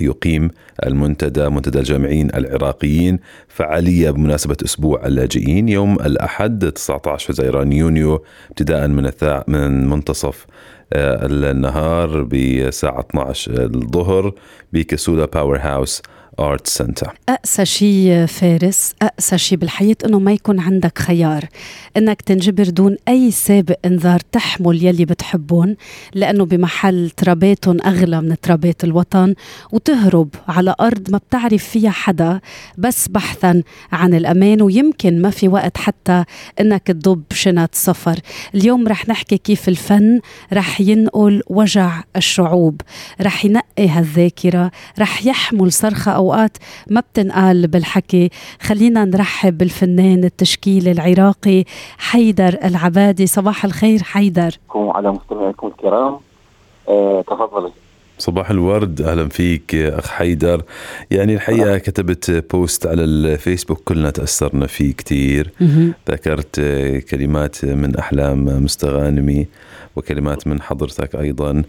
يقيم المنتدى منتدى الجامعيين العراقيين فعالية بمناسبة أسبوع اللاجئين يوم الأحد 19 حزيران يونيو ابتداء من من منتصف النهار بساعة 12 الظهر ب Casula Powerhouse Arts Centre اقسى شيء فارس اقسى شيء بالحياة إنه ما يكون عندك خيار. إنك تنجبر دون أي سابق إنذار تحمل يلي بتحبهم لأنه بمحل تراباتهم أغلى من ترابات الوطن وتهرب على أرض ما بتعرف فيها حدا بس بحثا عن الأمان ويمكن ما في وقت حتى إنك تضب شنط سفر. اليوم رح نحكي كيف الفن رح ينقل وجع الشعوب. رح ينقي هالذاكرة رح يحمل صرخه أو أوقات ما بتنقال بالحكي. خلينا نرحب بالفنان التشكيل العراقي حيدر العبادي. صباح الخير حيدر. على مستمعيكم الكرام. أه تفضلي. صباح الورد. أهلا فيك أخ حيدر. يعني الحقيقة كتبت بوست على الفيسبوك كلنا تأثرنا فيه كثير ذكرت كلمات من أحلام مستغانمي. وكلمات من حضرتك أيضا.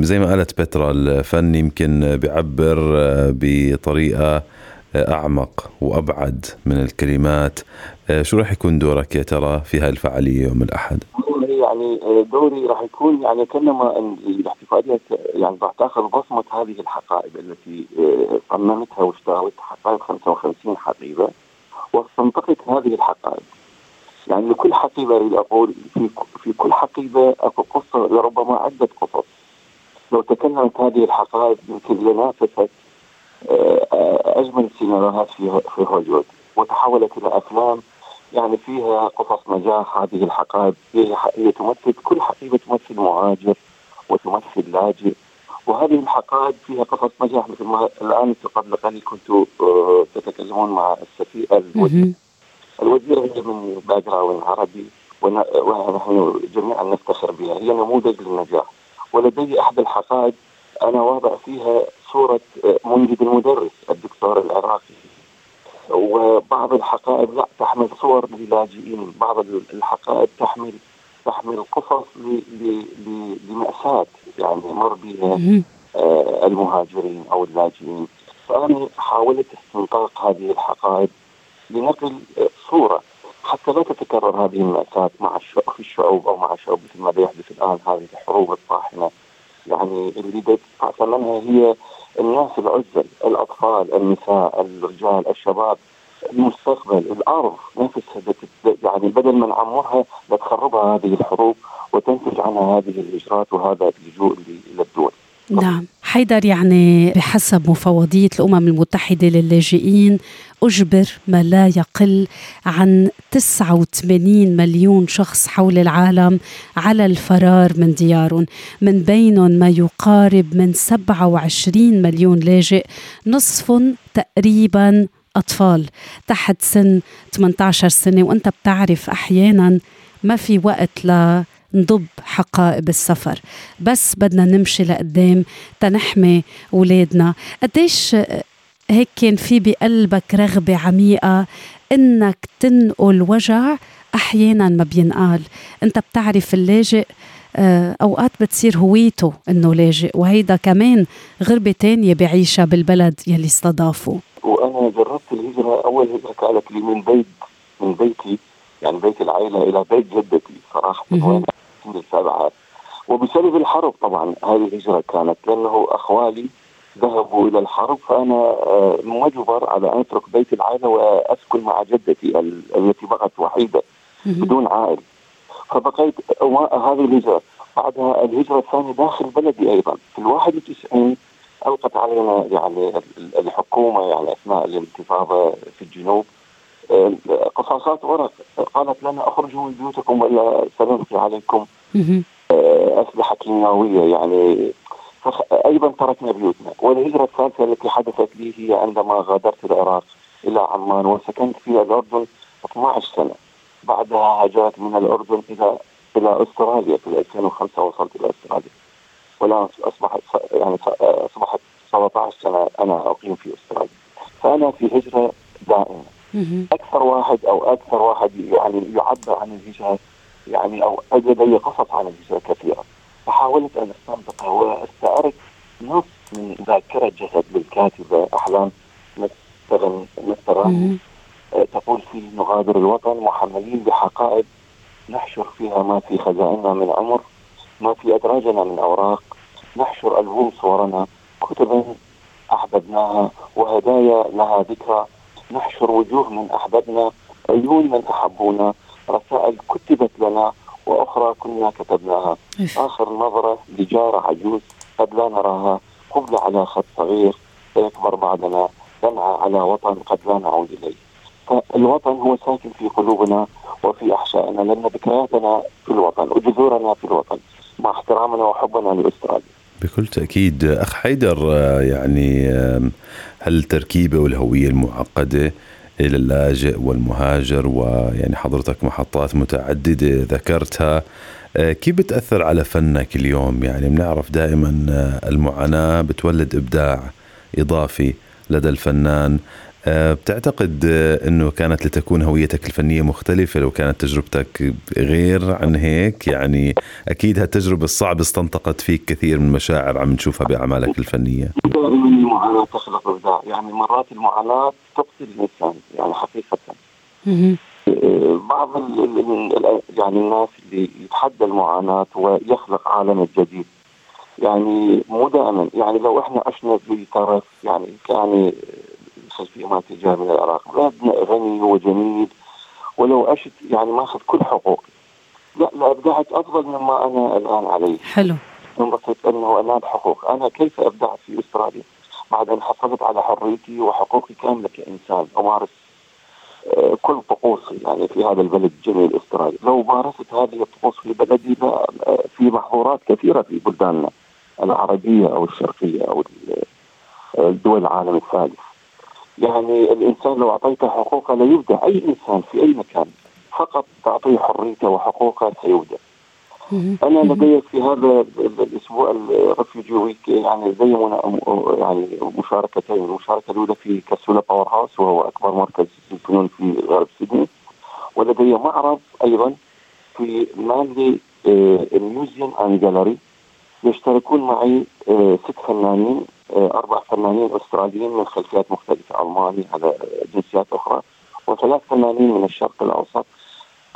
زي ما قالت بترا الفن يمكن بيعبر بطريقة أعمق وأبعد من الكلمات. شو راح يكون دورك يا ترى في هاي الفعالية يوم الأحد؟ يعني دوري راح يكون يعني كأنما الاحتفاليه يعني راح تأخذ بصمة هذه الحقائب التي صممتها واشتغلتها حقائب 55 حقيبة واستنطقت هذه الحقائب. يعني لكل حقيبة أقول في في كل حقيبة أكو قصة لربما عدة قصص. لو تكلمت هذه الحقائب يمكن لنافست أجمل سيناريوهات في في هوليوود. وتحولت إلى أفلام يعني فيها قصص نجاح هذه الحقائب هي, هي تمثل كل حقيبة تمثل مهاجر وتمثل لاجئ. وهذه الحقائب فيها قصص نجاح مثل ما الآن قبل قليل كنتوا تتكلمون مع السفير الوزير الوزير هي من background عربي ونحن جميعا نفتخر بها. هي نموذج للنجاح. ولدي أحد الحقائب أنا واضع فيها صورة منجد المدرس الدكتور العراقي. وبعض الحقائب لا تحمل صور للاجئين. بعض الحقائب تحمل تحمل قصص لمأساة يعني مر بها آه المهاجرين أو اللاجئين. فأنا حاولت استنطاق هذه الحقائب لنقل صورة حتى لا تتكرر هذه المأساة مع الشعوب أو مع الشعوب مثل ما يحدث الآن هذه الحروب الطاحنة يعني اللي ثمنها هي الناس العزل الأطفال النساء الرجال الشباب المستقبل الأرض نفسها يعني بدل ما نعمرها بتخربها هذه الحروب وتنتج عنها هذه الهجرات وهذا اللجوء إلى الدول. نعم. حيدر يعني بحسب مفوضية الأمم المتحدة للاجئين أجبر ما لا يقل عن 89 مليون شخص حول العالم على الفرار من ديارهم. من بينهم ما يقارب من 27 مليون لاجئ نصف تقريبا أطفال تحت سن 18 سنة. وأنت بتعرف أحيانا ما في وقت ل نضب حقائب السفر. بس بدنا نمشي لقدام تنحمي أولادنا قديش هيك كان في بقلبك رغبة عميقة إنك تنقل وجع أحيانا ما بينقال. أنت بتعرف اللاجئ آه، أوقات بتصير هويته إنه لاجئ وهيدا كمان غربة تانية بعيشها بالبلد يلي استضافه. وأنا جربت الهجرة أول هجرة كانت لي من بيت من بيتي يعني بيت العائلة إلى بيت جدتي صراحة. وين السابعات وبسبب الحرب طبعا هذه الهجرة كانت لأنه أخوالي ذهبوا إلى الحرب فأنا آه، مجبر على أن أترك بيت العائلة وأسكن مع جدتي التي بقت وحيدة بدون عائل. فبقيت هذه الهجرة. بعدها الهجرة الثانية داخل بلدي أيضا. في الواحد وتسعين ألقت علينا يعني الحكومة يعني أثناء الانتفاضة في الجنوب. قصاصات ورق. قالت لنا أخرجوا من بيوتكم ولا سنلقي عليكم. اسلحه كيماويه يعني. أيضا تركنا بيوتنا. والهجرة الثالثة التي حدثت لي هي عندما غادرت العراق إلى عمان وسكنت في الأردن 12 سنة. بعدها هاجرت من الأردن إلى إلى أستراليا في 2005 وصلت إلى أستراليا. والآن أصبحت يعني أصبحت 17 سنة أنا أقيم في أستراليا. فأنا في هجرة دائمة. أكثر واحد أو أكثر واحد يعني يعبر عن الهجره يعني أو لدي قصص عن الهجره كثيرة. فحاولت أن استنبطها واستعرت نص من ذاكرة جسد للكاتبة أحلام مثلا مثلا تقول فيه نغادر الوطن محملين بحقائب نحشر فيها ما في خزائننا من عمر ما في أدراجنا من أوراق. نحشر ألبوم صورنا كتبا أحببناها وهدايا لها ذكرى. نحشر وجوه من أحببنا عيون من أحبونا رسائل كتبت لنا وأخرى كنا كتبناها. آخر نظرة لجارة عجوز قد لا نراها قبل على خط صغير سيكبر بعدنا دمعة على وطن قد لا نعود إليه. فالوطن هو ساكن في قلوبنا وفي أحشائنا لأن ذكرياتنا في الوطن وجذورنا في الوطن مع احترامنا وحبنا لأستراليا. بكل تأكيد. أخ حيدر يعني هل التركيبة والهوية المعقدة إلى اللاجئ والمهاجر ويعني حضرتك محطات متعددة ذكرتها كيف بتأثر على فنك اليوم؟ يعني بنعرف دائما المعاناة بتولد إبداع إضافي لدى الفنان. آه، بتعتقد آه، إنه كانت لتكون هويتك الفنية مختلفة لو كانت تجربتك غير عن هيك؟ يعني أكيد هالتجربة الصعبة استنطقت فيك كثير من المشاعر عم نشوفها بأعمالك الفنية. دائما المعاناة تخلق ابداع يعني مرات المعاناة تقتل الإنسان يعني حقيقة. بعض يعني الناس اللي يتحدى المعاناة ويخلق عالم جديد يعني مو دائما. يعني لو إحنا عشنا بطرف يعني يعني ما تجاه من العراق. بلادنا غني وجميل ولو عشت يعني ماخذ كل حقوقي. لا لا أبدعت أفضل مما أنا الآن عليه. حلو. أنه أنال حقوق. أنا كيف أبدعت في أستراليا؟ بعد أن حصلت على حريتي وحقوقي كاملة كإنسان أمارس آه، كل طقوسي يعني في هذا البلد الجميل أستراليا. لو مارست هذه الطقوس في بلدي آه، في محظورات كثيرة في بلداننا العربية أو الشرقية أو الدول العالم الثالث. يعني الإنسان لو اعطيته حقوقه لا يبدع أي إنسان في أي مكان فقط تعطيه حريته وحقوقه سيبدع. أنا لدي في هذا الأسبوع ال Refugee Week يعني زي يعني مشاركتين، المشاركة الأولى في Casula Powerhouse وهو أكبر مركز الفنون في غرب سيدني. ولدي معرض أيضا في Manly Museum and Gallery يشتركون معي آه، ست فنانين آه، أربع فنانين أستراليين من خلفيات مختلفة ألماني على جنسيات أخرى وثلاث فنانين من الشرق الأوسط.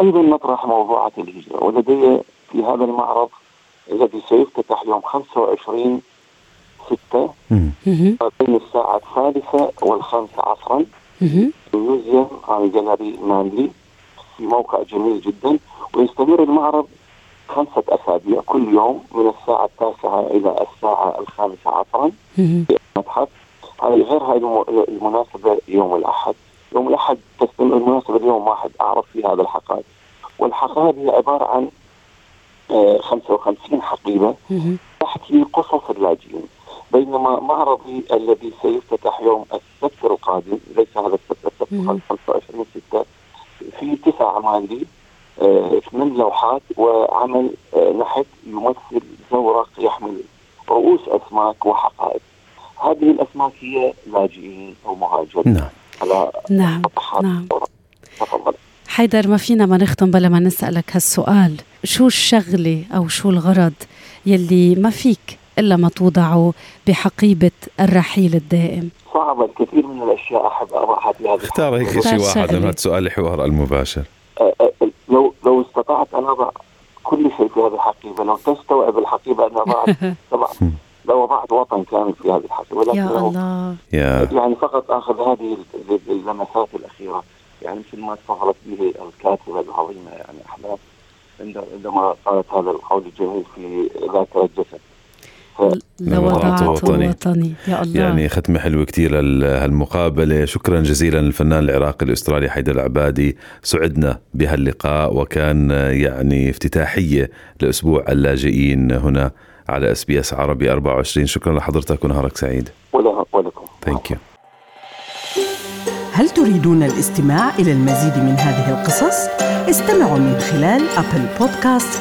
أيضا نطرح موضوعات الهجره ولدي في هذا المعرض الذي سيفتتح يوم 25 6 بين الساعة الثالثة والخامسة عصرا. في ميوزيوم عن جاليري مانلي في موقع جميل جدا. ويستمر المعرض خمسة أسابيع كل يوم من الساعة التاسعة إلى الساعة الخامسة عصرا في المتحف غير هذه المناسبة يوم الأحد. يوم الأحد تستمر المناسبة اليوم واحد أعرف في هذا الحقائب. والحقائب هي عبارة عن 55 آه، حقيبة تحكي قصص اللاجئين. بينما معرضي الذي سيفتتح يوم السبت القادم ليس هذا السبت السبت 25 6 في تسع أعمال لي من لوحات وعمل آه، نحت يمثل زورق يحمل رؤوس أسماك وحقائب. هذه الأسماك هي لاجئين أو مهاجرين. نعم. على نعم نعم. تفضل. حيدر ما فينا ما نختم بلا ما نسألك هالسؤال شو الشغلة أو شو الغرض يلي ما فيك إلا ما توضعه بحقيبة الرحيل الدائم صعبة الكثير من الأشياء أحب أضعها في هذا اختار هيك شيء واحد من هذا السؤال الحوار المباشر آه، آه، استطعت ان اضع كل شيء في هذه الحقيبه لو تستوعب الحقيبة أن اضعت طبعا لو وضعت وطن كامل في هذه الحقيبة ولكن يا الله. يعني فقط آخذ هذه اللمسات الأخيرة. يعني مثل ما تفضلت به الكاتبة العظيمة يعني احلام عندما قالت هذا القول الجميل في ذاكره الجسد لوضعت وطني. وطني يا الله. يعني ختمة حلوة كثير هالمقابلة شكرا جزيلا للفنان العراقي الأسترالي حيدر العبادي. سعدنا بهاللقاء وكان يعني افتتاحية لأسبوع اللاجئين هنا على SBS عربي 24 شكرا لحضرتك ونهارك سعيد. ولكم thank you هل تريدون الاستماع إلى المزيد من هذه القصص؟ استمعوا من خلال Apple Podcasts،